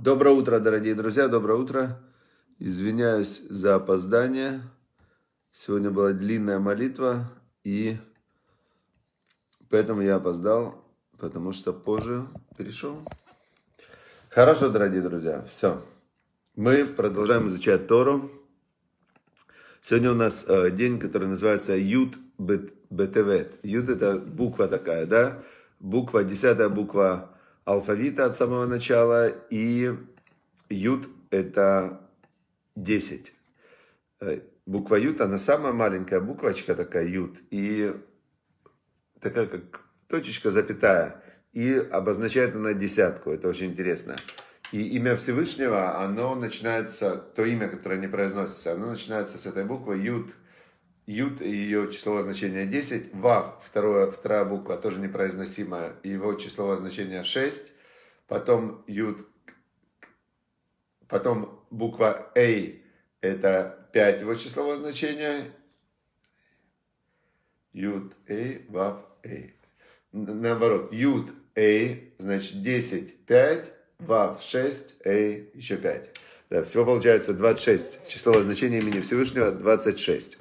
Доброе утро, дорогие друзья, доброе утро. Извиняюсь за опоздание. Сегодня была длинная молитва, и поэтому я опоздал, потому что позже перешел. Хорошо, дорогие друзья, все. Мы продолжаем изучать Тору. Сегодня у нас э, день, который называется Ют Бетевет. Ют это буква такая, да? Буква, десятая буква алфавита от самого начала. И Ют это 10. Э, буква Ют, она самая маленькая буквочка такая Ют. И такая как точечка, запятая. И обозначает она десятку. Это очень интересно. И имя Всевышнего, оно начинается, то имя, которое не произносится, оно начинается с этой буквы Ют. Ют, ее числовое значение 10. Вав, второе, вторая буква, тоже непроизносимая, его числовое значение 6. Потом Ют, потом буква А, это 5 его числовое значение. Ют, А, Вав, А. Наоборот, Ют, А, значит 10, 5 Вав 6, Эй еще 5. Да, всего получается 26. Числовое значение имени Всевышнего 26.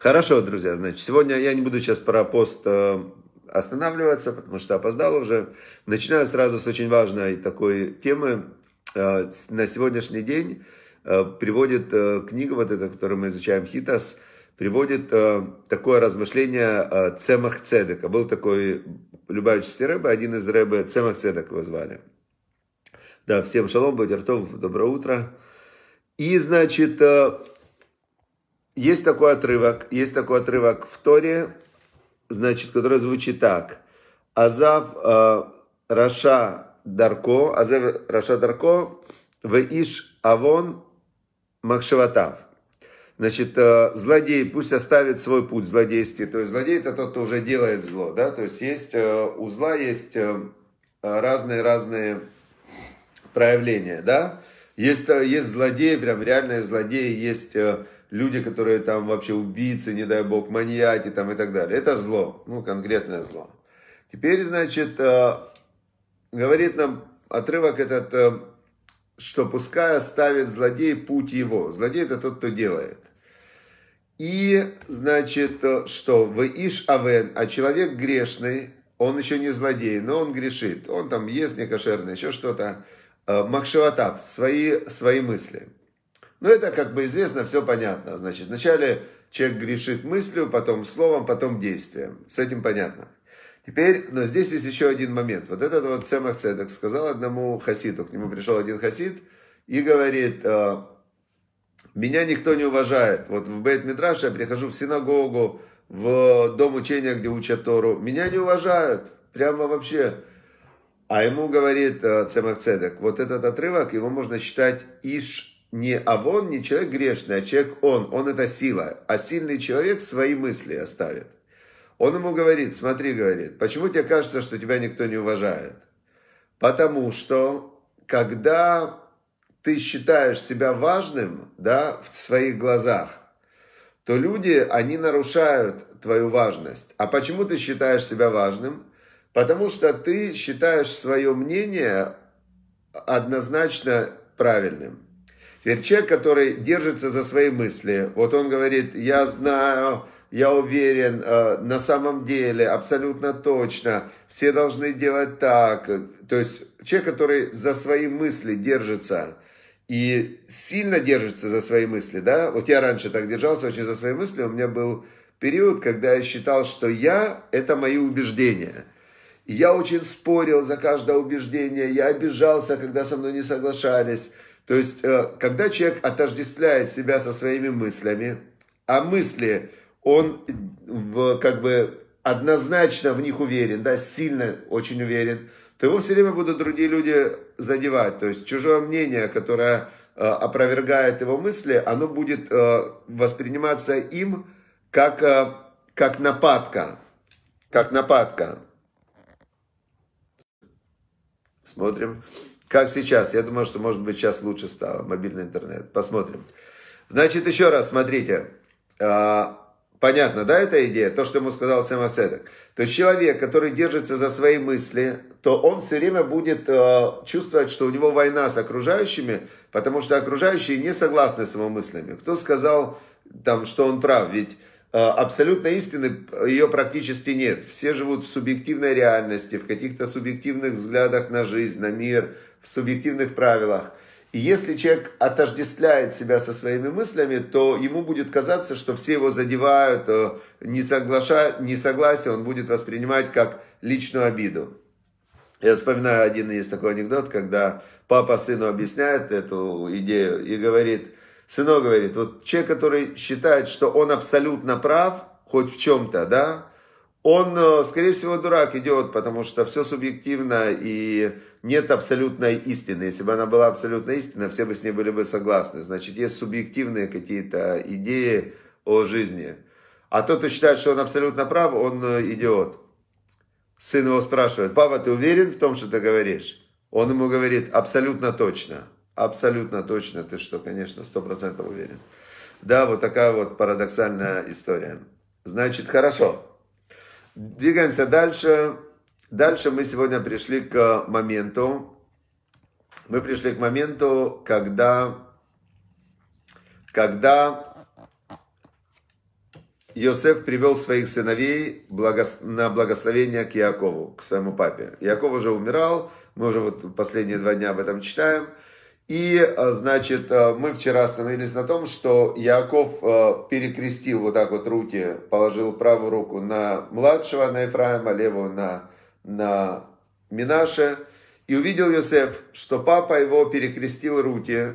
Хорошо, друзья, значит, сегодня я не буду сейчас про пост э, останавливаться, потому что опоздал уже. Начинаю сразу с очень важной такой темы. Э, на сегодняшний день э, приводит книга, вот эта, которую мы изучаем, Хитас, приводит такое размышление Цемах Цедека. Был такой Любавичский Рэбе, один из Рэбе, Цемах Цедек его звали. Да, всем שלום, בוקר טוב, доброе утро. И, значит, есть такой отрывок, есть такой отрывок в Торе, значит, который звучит так. יעזוב э, רשע דרכו, יעזוב רשע דרכו, ואיש און מחשבותיו. Значит, э, злодей пусть оставит свой путь злодейский. То есть злодей это тот, кто уже делает зло. Да? То есть есть у зла есть разные-разные проявления, да. Есть, э, есть злодеи, прям реальные злодеи, есть э, люди, которые там вообще убийцы, не дай бог, маньяки там и так далее. Это зло, ну, конкретное зло. Теперь, значит, э, говорит нам отрывок этот, что пускай оставит злодей путь его. Злодей это тот, кто делает. И, значит, что в Иш Авен, а человек грешный, он еще не злодей, но он грешит. Он там ест некошерно, еще что-то. Э, Махшеватав, свои, свои мысли. Ну, это как бы известно, все понятно. Значит, вначале человек грешит мыслью, потом словом, потом действием. С этим понятно. Теперь, но здесь есть еще один момент. Вот этот вот Цемах Цедек сказал одному хасиду, к нему пришел один хасид и говорит, «Э, меня никто не уважает. Вот в Бейт Мидраш я прихожу в синагогу, в дом учения, где учат Тору. Меня не уважают. Прямо вообще а ему говорит э, Цемах Цедек, вот этот отрывок, его можно считать Иш не Авон, не человек грешный, а человек он. Он это сила. А сильный человек свои мысли оставит. Он ему говорит, смотри, говорит, почему тебе кажется, что тебя никто не уважает? Потому что, когда ты считаешь себя важным, да, в своих глазах, то люди, они нарушают твою важность. А почему ты считаешь себя важным? Потому что ты считаешь свое мнение однозначно правильным. Теперь человек, который держится за свои мысли, вот он говорит, я знаю, я уверен, э, на самом деле, абсолютно точно, все должны делать так. То есть человек, который за свои мысли держится и сильно держится за свои мысли, да, вот я раньше так держался очень за свои мысли, у меня был период, когда я считал, что я – это мои убеждения – я очень спорил за каждое убеждение, я обижался, когда со мной не соглашались. То есть, э, когда человек отождествляет себя со своими мыслями, а мысли, он в, как бы однозначно в них уверен, да, сильно очень уверен, то его все время будут другие люди задевать. То есть, чужое мнение, которое э, опровергает его мысли, оно будет э, восприниматься им как, как нападка. Как нападка. Смотрим. Как сейчас? Я думаю, что может быть сейчас лучше стало. Мобильный интернет. Посмотрим. Значит, еще раз, смотрите. А, Понятно, да, эта идея? То, что ему сказал Цемах Цедек. То есть человек, который держится за свои мысли, то он все время будет э, чувствовать, что у него война с окружающими, потому что окружающие не согласны с его мыслями. Кто сказал, там, что он прав? Ведь абсолютной истины ее практически нет. Все живут в субъективной реальности, в каких-то субъективных взглядах на жизнь, на мир, в субъективных правилах. И если человек отождествляет себя со своими мыслями, то ему будет казаться, что все его задевают, э, несогласие он будет воспринимать как личную обиду. Я вспоминаю один есть такой анекдот, когда папа сыну объясняет эту идею и говорит, сынок говорит, вот человек, который считает, что он абсолютно прав, хоть в чем-то, да, он, э, скорее всего, дурак идет, потому что все субъективно и нет абсолютной истины. Если бы она была абсолютной истиной, все бы с ней были бы согласны. Значит, есть субъективные какие-то идеи о жизни. А тот, кто считает, что он абсолютно прав, он э, идиот. Сын его спрашивает, папа, ты уверен в том, что ты говоришь? Он ему говорит, абсолютно точно. Абсолютно точно. Ты что, конечно, сто процентов уверен. Да, вот такая вот парадоксальная история. Значит, хорошо. Двигаемся дальше. Дальше мы сегодня пришли к моменту, мы пришли к моменту, когда, когда Иосиф привел своих сыновей на благословение к Якову, к своему папе. Яков уже умирал, мы уже вот последние два дня об этом читаем. И, а, значит, а, мы вчера остановились на том, что Яков а, перекрестил вот так вот руки, положил правую руку на младшего, на Ефраима, левую на, на Минаше. И увидел Йосеф, что папа его перекрестил руки,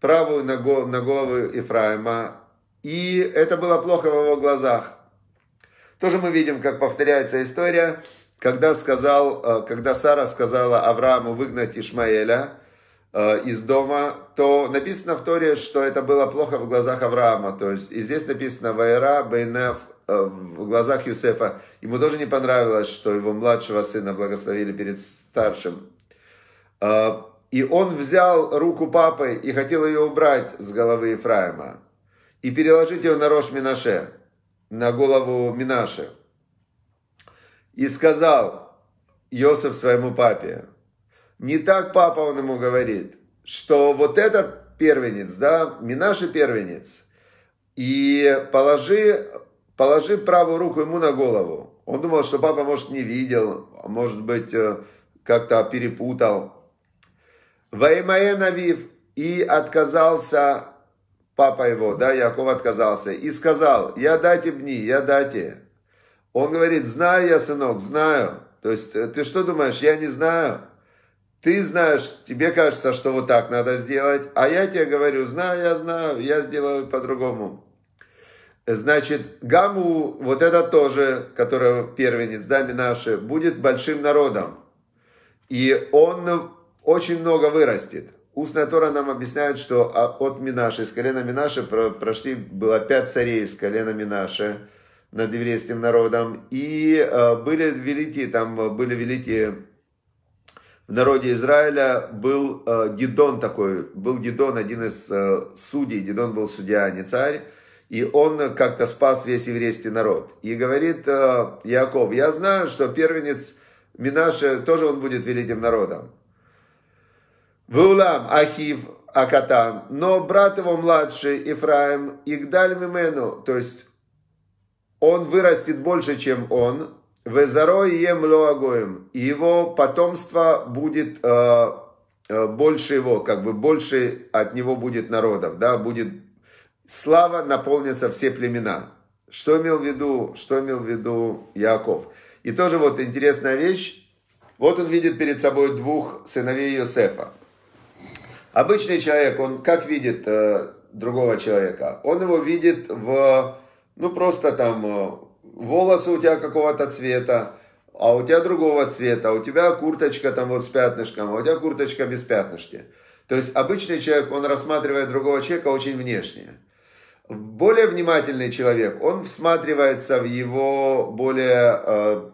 правую на, го, на голову Ефраима. И это было плохо в его глазах. Тоже мы видим, как повторяется история, когда, сказал, когда Сара сказала Аврааму выгнать Ишмаэля – Э, из дома, то написано в Торе, что это было плохо в глазах Авраама. То есть и здесь написано Вайра Бейнеф э, в глазах Юсефа. Ему тоже не понравилось, что его младшего сына благословили перед старшим. Э, и он взял руку папы и хотел ее убрать с головы Ефраима и переложить ее на рожь Минаше, на голову Минаше. И сказал Иосиф своему папе, не так папа он ему говорит, что вот этот первенец, да, Минаши первенец, и положи, положи правую руку ему на голову. Он думал, что папа, может, не видел, может быть, э, как-то перепутал. Ваймае Навив и отказался папа его, да, Яков отказался, и сказал, я дайте бни, я дайте. Он говорит, знаю я, сынок, знаю. То есть, э, ты что думаешь, я не знаю? Ты знаешь, тебе кажется, что вот так надо сделать, а я тебе говорю, знаю, я знаю, я сделаю по-другому. Значит, Гаму, вот это тоже, который первенец, да, Минаши, будет большим народом. И он очень много вырастет. Устная Тора нам объясняет, что от Минаши, из колена Минаши прошли, было пять царей из колена Минаши над еврейским народом. И э, были великие, там были великие в народе Израиля был э, Гидон такой, был Гидон, один из э, судей, Гидон был судья, а не царь, и он как-то спас весь еврейский народ. И говорит э, Яков, я знаю, что первенец Минаше, тоже он будет великим народом. Вулам Ахив Акатан, но брат его младший, Ифраим, Игдаль Мимену, то есть он вырастет больше, чем он, Везарой ем лоагоем. Его потомство будет э, э, больше его, как бы больше от него будет народов, да, будет слава наполнится все племена. Что имел в виду, что имел в виду Яков? И тоже вот интересная вещь. Вот он видит перед собой двух сыновей Иосифа. Обычный человек, он как видит э, другого человека? Он его видит в, ну просто там э, волосы у тебя какого-то цвета, а у тебя другого цвета, у тебя курточка там вот с пятнышком, а у тебя курточка без пятнышки. То есть обычный человек, он рассматривает другого человека очень внешне. Более внимательный человек, он всматривается в его более, э,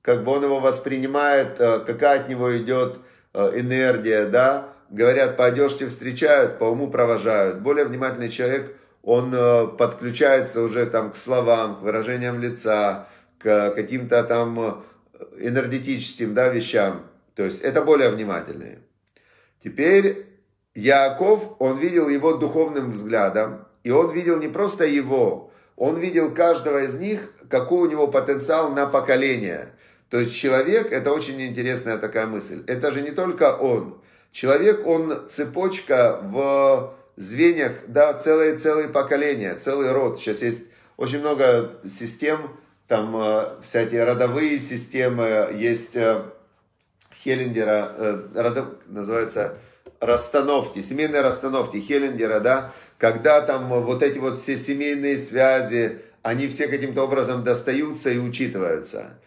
как бы он его воспринимает, э, какая от него идет э, энергия, да. Говорят, по одежке встречают, по уму провожают. Более внимательный человек, он э, подключается уже там к словам, к выражениям лица, к каким-то там э, энергетическим да, вещам. То есть это более внимательные. Теперь Яков, он видел его духовным взглядом, и он видел не просто его, он видел каждого из них, какой у него потенциал на поколение. То есть человек, это очень интересная такая мысль, это же не только он. Человек, он цепочка в звеньях, да, целые, целые поколения, целый род. Сейчас есть очень много систем, там э, всякие родовые системы, есть э, Хеллингера, э, родов, называется расстановки, семейные расстановки Хеллингера, да, когда там вот эти вот все семейные связи, они все каким-то образом достаются и учитываются.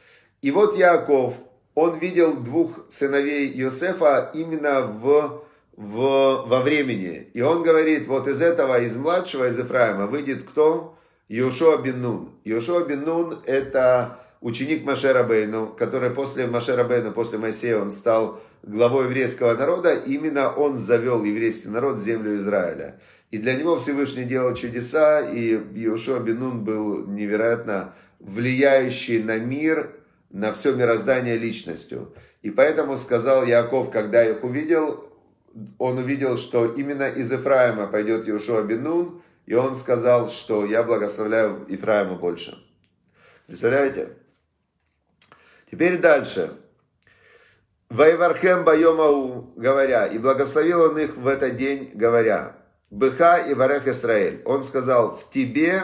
И вот Яков, он видел двух сыновей Иосифа именно в, в, во времени. И он говорит, вот из этого, из младшего, из Ефраима, выйдет кто? Йошуа бен Нун. Йошуа бен Нун это ученик Машера Бейну, который после Машера Бейна, после Моисея, он стал главой еврейского народа. Именно он завел еврейский народ в землю Израиля. И для него Всевышний делал чудеса, и Йошуа бен Нун был невероятно влияющий на мир, на все мироздание личностью. И поэтому сказал Яков, когда их увидел, он увидел, что именно из Ефраима пойдет Иешуа Бенун, и он сказал, что я благословляю Ефраима больше. Представляете? Теперь дальше. Вайвархем Байомау, говоря, и благословил он их в этот день, говоря, Быха и Варех Исраэль. Он сказал, в тебе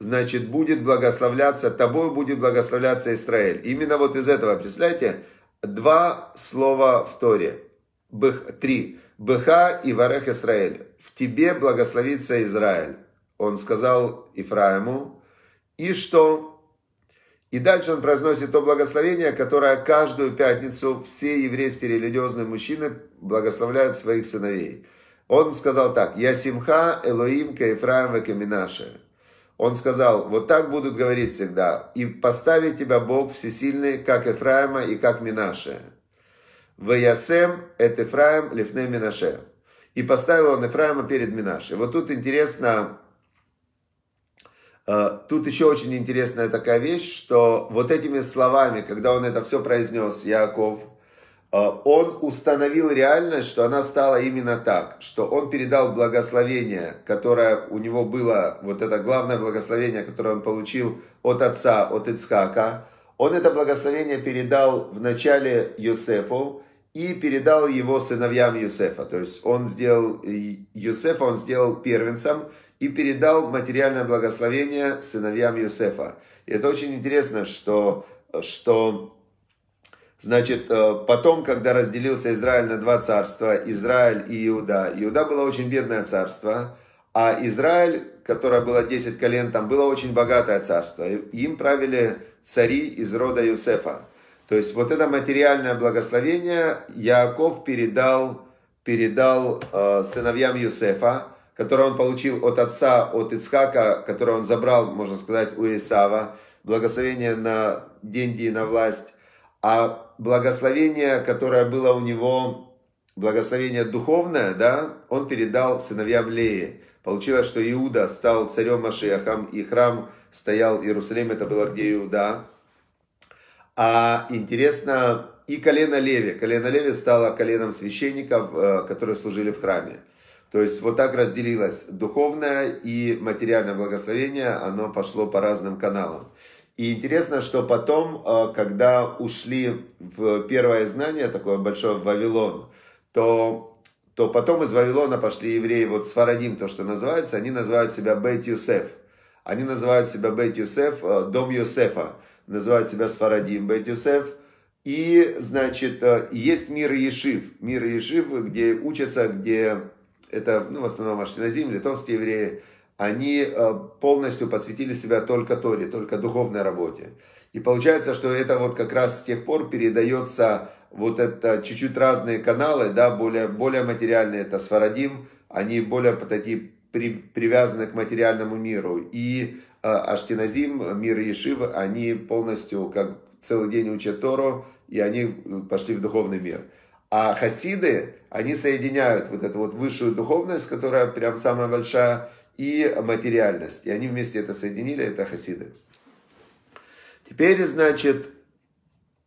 значит, будет благословляться, тобой будет благословляться Израиль. Именно вот из этого, представляете, два слова в Торе. Бых, три. Быха и Варех Израиль. В тебе благословится Израиль. Он сказал Ифраиму. И что? И дальше он произносит то благословение, которое каждую пятницу все еврейские религиозные мужчины благословляют своих сыновей. Он сказал так. Я симха Элоим ка Минаше. Он сказал, вот так будут говорить всегда. И поставит тебя Бог всесильный, как Ефраима и как Минаше. Ваясем эт Ефраим лифне Минаше. И поставил он Ефраима перед Минаше. Вот тут интересно, э, тут еще очень интересная такая вещь, что вот этими словами, когда он это все произнес, Яков, Э, он установил реальность, что она стала именно так, что он передал благословение, которое у него было, вот это главное благословение, которое он получил от отца, от Ицхака, он это благословение передал вначале Йосефу и передал его сыновьям Йосефа. То есть он сделал Йосефа, он сделал первенцем и передал материальное благословение сыновьям Йосефа. И это очень интересно, что, что Значит, э, потом, когда разделился Израиль на два царства, Израиль и Иуда, Иуда было очень бедное царство, а Израиль, которое было 10 колен, там было очень богатое царство. Им правили цари из рода Юсефа. То есть вот это материальное благословение Яков передал, передал э, сыновьям Юсефа, которое он получил от отца, от Ицхака, которое он забрал, можно сказать, у Исава, благословение на деньги и на власть. А благословение, которое было у него, благословение духовное, да, он передал сыновьям Леи. Получилось, что Иуда стал царем Машехом, и храм стоял в Иерусалиме, это было где Иуда. А интересно, и колено Леви. Колено Леви стало коленом священников, э, которые служили в храме. То есть вот так разделилось духовное и материальное благословение, оно пошло по разным каналам. И интересно, что потом, э, когда ушли в первое знание, такое большое в Вавилон, то, то потом из Вавилона пошли евреи, вот Сфарадим, то, что называется, они называют себя Бейт Юсеф. Они называют себя Бейт Юсеф, э, дом Юсефа. Называют себя Сфарадим, Бейт Юсеф. И, значит, э, есть мир Ешив. Мир Ешив, где учатся, где это, ну, в основном Аштиназим, литовские евреи, они э, полностью посвятили себя только Торе, только духовной работе. И получается, что это вот как раз с тех пор передается вот это чуть-чуть разные каналы, да, более, более материальные, это Сфарадим, они более такие при, привязаны к материальному миру. И э, Аштиназим, мир Ешив, они полностью как целый день учат Тору, и они э, пошли в духовный мир. А хасиды, они соединяют вот эту вот высшую духовность, которая прям самая большая, и материальность. И они вместе это соединили, это хасиды. Теперь, значит,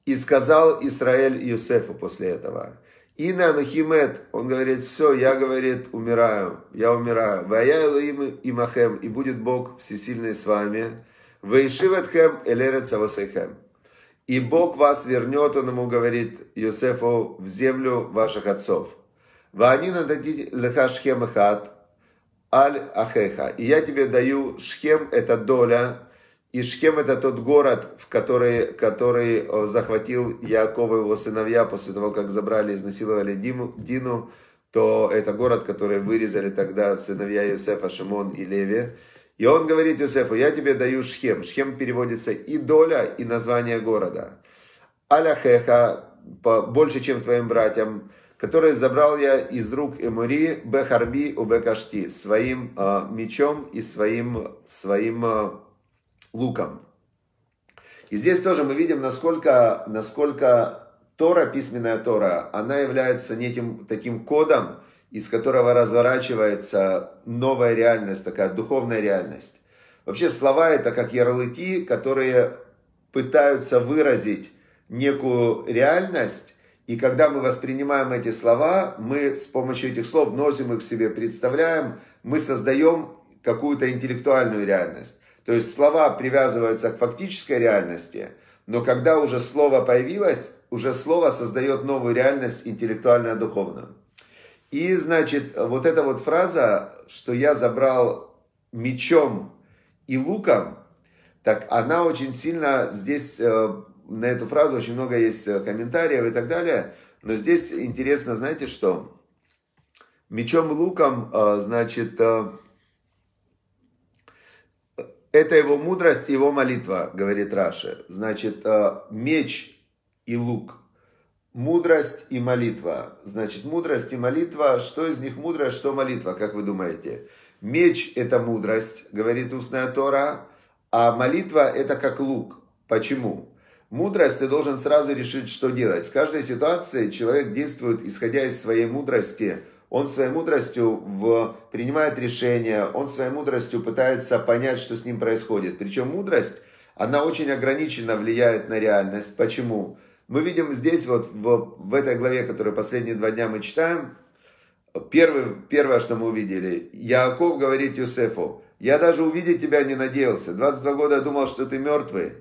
и сказал Израиль Иосифу после этого. И на Нахимет, он говорит, все, я, говорит, умираю, я умираю. Вая Элоим имахем, и будет Бог всесильный с вами. Вейшиветхем элерет савасейхем. И Бог вас вернет, он ему говорит, Иосифу, в землю ваших отцов. Ваанина дадите леха шхем хат, аль ахеха. И я тебе даю шхем, это доля, и Шхем это тот город, в который, который э, захватил Яков и его сыновья после того, как забрали, изнасиловали Диму, Дину, то это город, который вырезали тогда сыновья Иосифа, Шимон и Леви. И он говорит Иосифу, я тебе даю Шхем. Шхем переводится и доля, и название города. Аляхеха, больше, чем твоим братьям, который забрал я из рук Эмури, Бехарби, Убекашти, своим э, мечом и своим, своим э, луком. И здесь тоже мы видим, насколько, насколько Тора, письменная Тора, она является неким таким кодом, из которого разворачивается новая реальность, такая духовная реальность. Вообще слова это как ярлыки, которые пытаются выразить некую реальность, и когда мы воспринимаем эти слова, мы с помощью этих слов носим их в себе, представляем, мы создаем какую-то интеллектуальную реальность. То есть слова привязываются к фактической реальности, но когда уже слово появилось, уже слово создает новую реальность интеллектуально-духовную. И, значит, вот эта вот фраза, что я забрал мечом и луком, так она очень сильно здесь, э, на эту фразу очень много есть э, комментариев и так далее. Но здесь интересно, знаете что? Мечом и луком, э, значит, это его мудрость, его молитва, говорит Раши. Значит, э, меч и лук. Мудрость и молитва. Значит, мудрость и молитва. Что из них мудрость, что молитва, как вы думаете? Меч – это мудрость, говорит устная Тора, а молитва – это как лук. Почему? Мудрость ты должен сразу решить, что делать. В каждой ситуации человек действует, исходя из своей мудрости – он своей мудростью в, принимает решения, он своей мудростью пытается понять, что с ним происходит. Причем мудрость, она очень ограниченно влияет на реальность. Почему? Мы видим здесь, вот в, в этой главе, которую последние два дня мы читаем, первый, первое, что мы увидели, Яков говорит Юсефу, я даже увидеть тебя не надеялся. 22 года я думал, что ты мертвый,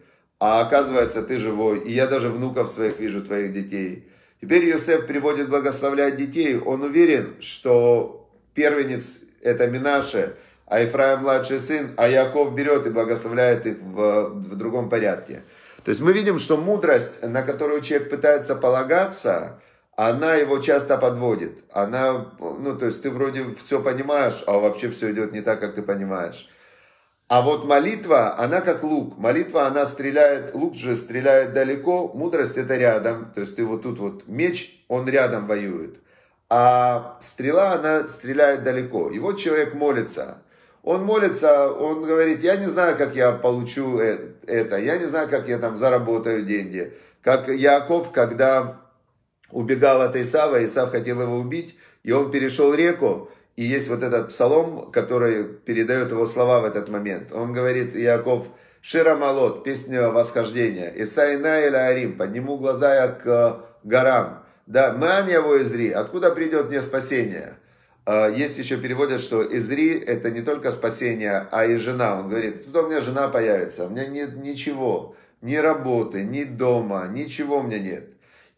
а оказывается ты живой, и я даже внуков своих вижу, твоих детей. Теперь Йосеф приводит благословлять детей. Он уверен, что первенец это Минаше, а Ефраим младший сын, а Яков берет и благословляет их в, в другом порядке. То есть мы видим, что мудрость, на которую человек пытается полагаться, она его часто подводит. Она, ну, то есть ты вроде все понимаешь, а вообще все идет не так, как ты понимаешь. А вот молитва, она как лук. Молитва, она стреляет, лук же стреляет далеко, мудрость это рядом. То есть ты вот тут вот меч, он рядом воюет. А стрела, она стреляет далеко. И вот человек молится. Он молится, он говорит, я не знаю, как я получу э, это, я не знаю, как я там заработаю деньги. Как Яков, когда убегал от Исава, Исав хотел его убить, и он перешел реку, и есть вот этот псалом, который передает его слова в этот момент. Он говорит, Яков, Шира Малот, песня восхождения. Исайна или Арим, подниму глаза я к э, горам. Да, Ман его Изри, откуда придет мне спасение? А, есть еще переводят, что Изри это не только спасение, а и жена. Он говорит, тут у меня жена появится, у меня нет ничего, ни работы, ни дома, ничего у меня нет.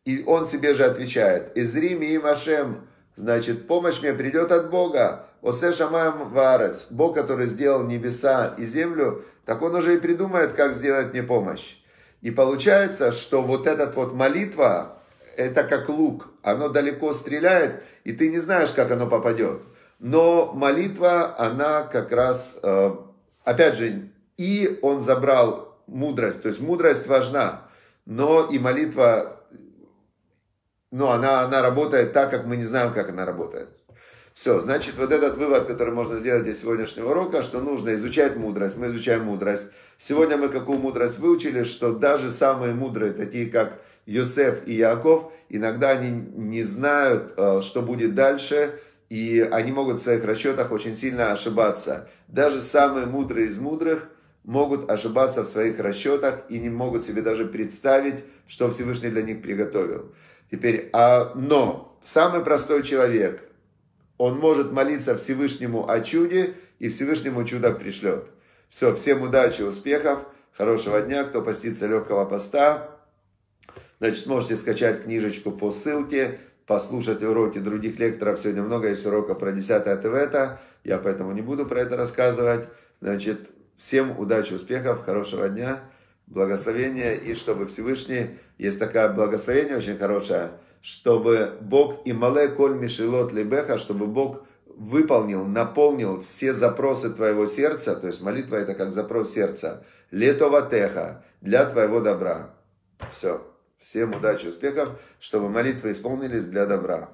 И он себе же отвечает, Изри ми Машем, Значит, помощь мне придет от Бога. Осе шамаем варец. Бог, который сделал небеса и землю, так он уже и придумает, как сделать мне помощь. И получается, что вот этот вот молитва, это как лук. Оно далеко стреляет, и ты не знаешь, как оно попадет. Но молитва, она как раз, э, опять же, и он забрал мудрость. То есть мудрость важна, но и молитва но она, она работает так, как мы не знаем, как она работает. Все, значит, вот этот вывод, который можно сделать из сегодняшнего урока, что нужно изучать мудрость. Мы изучаем мудрость. Сегодня мы какую мудрость выучили, что даже самые мудрые, такие как Йосеф и Яков, иногда они не знают, э, что будет дальше, и И они могут в своих расчетах очень сильно ошибаться. Даже самые мудрые из мудрых могут ошибаться в своих расчетах и не могут себе даже представить, что Всевышний для них приготовил. Теперь, а, но самый простой человек, он может молиться Всевышнему о чуде, и Всевышнему чудо пришлет. Все, всем удачи, успехов, хорошего дня, кто постится легкого поста. Значит, можете скачать книжечку по ссылке, послушать уроки других лекторов. Сегодня много есть уроков про 10 Тевета, я поэтому не буду про это рассказывать. Значит, всем удачи, успехов, хорошего дня, благословения, и чтобы Всевышний, есть такое благословение очень хорошее, чтобы Бог и мале коль мишелот либеха, чтобы Бог выполнил, наполнил все запросы твоего сердца, то есть молитва это как запрос сердца, летова теха, для твоего добра. Все. Всем удачи, успехов, чтобы молитвы исполнились для добра.